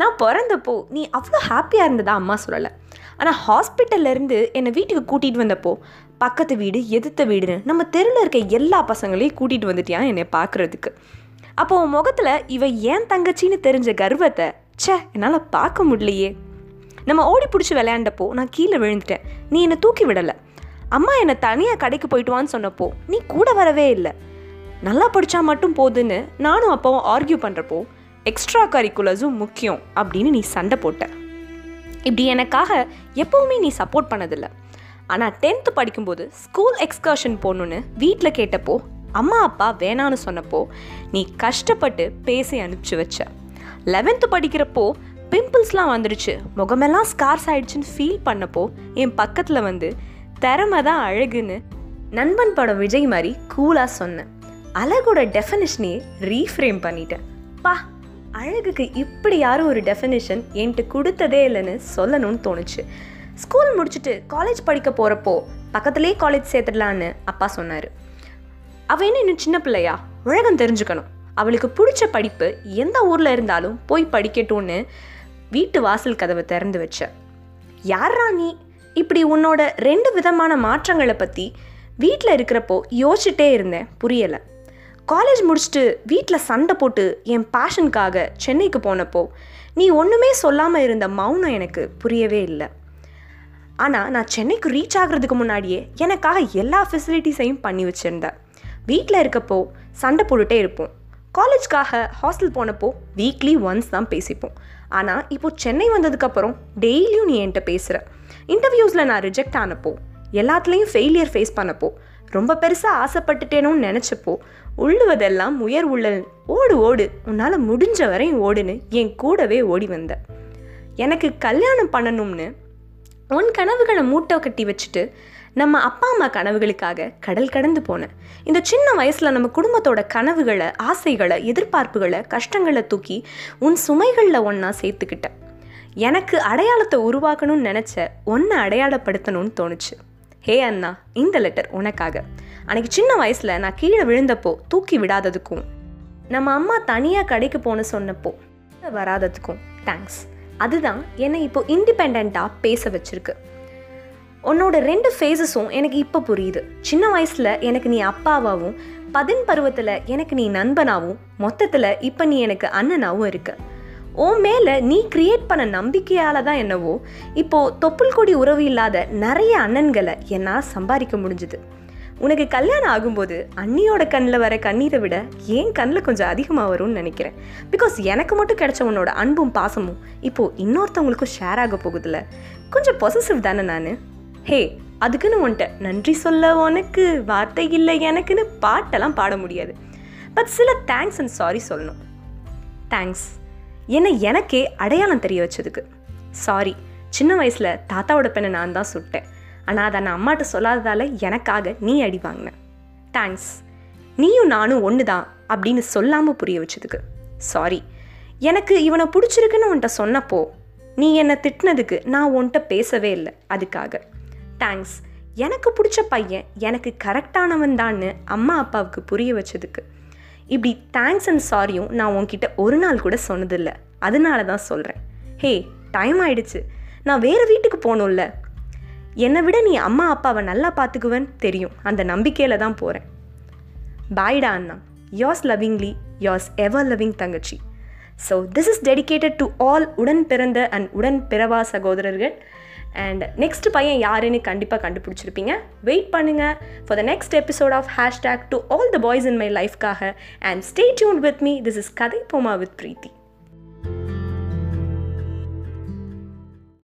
நான் பிறந்தப்போ நீ அவ்வளோ ஹாப்பியாக இருந்ததா அம்மா சொல்லலை. ஆனால் ஹாஸ்பிட்டல்லேருந்து என்னை வீட்டுக்கு கூட்டிகிட்டு வந்தப்போ பக்கத்து வீடு எதிர்த்த வீடுன்னு நம்ம தெருவில் இருக்க எல்லா பசங்களையும் கூட்டிகிட்டு வந்துட்டியான் என்னை பார்க்குறதுக்கு. அப்போ உன் முகத்தில் இவ ஏன் தங்கச்சின்னு தெரிஞ்ச கர்வத்தை ச்சே என்னால் பார்க்க முடியலையே. நம்ம ஓடி பிடிச்சி விளையாண்டப்போ நான் கீழே விழுந்துட்டேன். நீ என்னை தூக்கி விடலை. அம்மா என்னை தனியாக கடைக்கு போயிட்டுவான்னு சொன்னப்போ நீ கூட வரவே இல்லை. நல்லா படித்தா மட்டும் போதுன்னு நானும் அப்பாவும் ஆர்கியூ பண்ணுறப்போ எக்ஸ்ட்ரா கரிக்குலர்ஸும் முக்கியம் அப்படின்னு நீ சண்டை போட்ட. இப்படி எனக்காக எப்போவுமே நீ சப்போர்ட் பண்ணதில்லை. ஆனால் டென்த்து படிக்கும்போது ஸ்கூல் எக்ஸ்கர்ஷன் போகணுன்னு வீட்டில் கேட்டப்போ அம்மா அப்பா வேணான்னு சொன்னப்போ நீ கஷ்டப்பட்டு பேசி அனுப்பிச்சு வச்ச. லெவன்த்து படிக்கிறப்போ பிம்பிள்ஸ்லாம் வந்துடுச்சு. முகமெல்லாம் ஸ்கார்ஸ் ஆயிடுச்சுன்னு ஃபீல் பண்ணப்போ என் பக்கத்தில் வந்து திறமை தான் அழகுன்னு நண்பன் படம் விஜய் மாதிரி கூலாக சொன்னேன் அழகோட டெஃபினிஷனே ரீஃப்ரேம் பண்ணிட்டேன். பா அழகுக்கு இப்படி யாரும் ஒரு டெஃபினேஷன் என்கிட்ட கொடுத்ததே இல்லைன்னு சொல்லணும்னு தோணுச்சு. ஸ்கூல் முடிச்சுட்டு காலேஜ் படிக்க போகிறப்போ பக்கத்துலேயே காலேஜ் சேர்த்துடலான்னு அப்பா சொன்னார். அவள் என்ன இன்னும் சின்ன பிள்ளையா? உலகம் தெரிஞ்சுக்கணும். அவளுக்கு பிடிச்ச படிப்பு எந்த ஊரில் இருந்தாலும் போய் படிக்கட்டும்னு வீட்டு வாசல் கதவை திறந்து வச்ச. யாரா நீ? இப்படி உன்னோட ரெண்டு விதமான மாற்றங்களை பற்றி வீட்டில் இருக்கிறப்போ யோசிச்சுட்டே இருந்தேன். புரியலை. காலேஜ் முடிச்சுட்டு வீட்டில் சண்டை போட்டு என் பேஷனுக்காக சென்னைக்கு போனப்போ நீ ஒன்றுமே சொல்லாமல் இருந்த மௌனம் எனக்கு புரியவே இல்லை. ஆனால் நான் சென்னைக்கு ரீச் ஆகிறதுக்கு முன்னாடியே எனக்காக எல்லா ஃபெசிலிட்டிஸையும் பண்ணி வச்சுருந்தேன். வீட்டில் இருக்கப்போ சண்டை போட்டுட்டே இருப்போம். காலேஜ்க்காக ஹாஸ்டல் போனப்போ வீக்லி ஒன்ஸ் தான் பேசிப்போம். ஆனால் இப்போ சென்னை வந்ததுக்கப்புறம் டெய்லியும் நீ என்கிட்ட பேசுகிற இன்டர்வியூஸில் நான் ரிஜெக்ட் ஆனப்போ எல்லாத்துலேயும் ஃபெயிலியர் ஃபேஸ் பண்ணப்போ ரொம்ப பெருசாக ஆசைப்பட்டுட்டேனோன்னு நினச்சப்போ உள்ளுவதெல்லாம் உயர் உள்ள ஓடு ஓடு உன்னால் முடிஞ்ச வரையும் ஓடுன்னு என் கூடவே ஓடி வந்த. எனக்கு கல்யாணம் பண்ணணும்னு உன் கனவுகளை மூட்டை கட்டி வச்சுட்டு நம்ம அப்பா அம்மா கனவுகளுக்காக கடல் கடந்து போனேன் இந்த சின்ன வயசில் நம்ம குடும்பத்தோட கனவுகளை ஆசைகளை எதிர்பார்ப்புகளை கஷ்டங்களை தூக்கி உன் சுமைகளில் ஒன்றா சேர்த்துக்கிட்டேன். எனக்கு அடையாளத்தை உருவாக்கணும்னு நினச்ச ஒன்றை அடையாளப்படுத்தணும்னு தோணுச்சு. ஹே அண்ணா இந்த லெட்டர் உனக்காக. அன்னைக்கு சின்ன வயசில் நான் கீழே விழுந்தப்போ தூக்கி விடாததுக்கும் நம்ம அம்மா தனியாக கடைக்கு போன சொன்னப்போ வராததுக்கும் தேங்க்ஸ் அதுதான் என்னை இப்போ இண்டிபெண்ட்டாக பேச வச்சிருக்கு. உன்னோட ரெண்டு ஃபேஸஸும் எனக்கு இப்போ புரியுது. சின்ன வயசில் எனக்கு நீ அப்பாவாகவும் பதின் பருவத்தில் எனக்கு நீ நண்பனாகவும் மொத்தத்தில் இப்போ நீ எனக்கு அண்ணனாகவும் இருக்குது உன் மேலே நீ கிரியேட் பண்ண நம்பிக்கையால் தான் என்னவோ இப்போது தொப்புள் கொடி உறவு இல்லாத நிறைய அண்ணன்களை என்னால் சம்பாதிக்க முடிஞ்சுது. உனக்கு கல்யாணம் ஆகும்போது அண்ணியோட கண்ணில் வர கண்ணீரை விட ஏன் கண்ணில் கொஞ்சம் அதிகமாக வரும்னு நினைக்கிறேன். பிகாஸ் எனக்கு மட்டும் கிடைச்ச உன்னோட அன்பும் பாசமும் இப்போது இன்னொருத்தவங்களுக்கும் ஷேர் ஆக போகுதுல. கொஞ்சம் பொசசிவ் தானே நான்? ஹே அதுக்குன்னு உன்ட்ட நன்றி சொல்ல உனக்கு வார்த்தை இல்லை எனக்குன்னு பாட்டெல்லாம் பாட முடியாது. பட் சில தேங்க்ஸ் அண்ட் சாரி சொல்லணும். தேங்க்ஸ் என்னை எனக்கே அடையாளம் தெரிய வச்சதுக்கு. சாரி சின்ன வயசில் தாத்தாவோட பெண்ணை நான் தான் சுட்டேன். ஆனால் அதை நான் அம்மாட்ட சொல்லாததால் எனக்காக நீ அடி வாங்கின. தேங்க்ஸ் நீயும் நானும் ஒன்று தான் அப்படின்னு சொல்லாமல் புரிய வச்சதுக்கு. சாரி எனக்கு இவனை பிடிச்சிருக்குன்னு உன்ட்ட சொன்னப்போ நீ என்னை திட்டினதுக்கு நான் உன்கிட்ட பேசவே இல்லை அதுக்காக. தேங்க்ஸ் எனக்கு பிடிச்ச பையன் எனக்கு கரெக்டானவன் தான்னு அம்மா அப்பாவுக்கு புரிய வச்சதுக்கு. இப்படி தேங்க்ஸ் அண்ட் சாரியும் நான் உன்கிட்ட ஒரு நாள் கூட சொன்னதில்லை. அதனால தான் சொல்கிறேன் ஹே டைம் ஆயிடுச்சு. நான் வேறு வீட்டுக்கு போகணும்ல. என்னை விட நீ அம்மா அப்பாவை நல்லா பார்த்துக்குவேன்னு தெரியும். அந்த நம்பிக்கையில் தான் போகிறேன் பாய்டா அண்ணா. As lovingly as ever loving தங்கச்சி. So this is dedicated to all உடன் பிறந்த அண்ட் உடன் பிறவா சகோதரர்கள். அண்ட் நெக்ஸ்ட் பையன் யாருன்னு கண்டிப்பாக கண்டுபிடிச்சிருப்பீங்க. வெயிட் பண்ணுங்கள் for the next episode of hashtag to all the boys in my லைஃப்காக and stay tuned with me this is கதை போமா வித் பிரீத்தி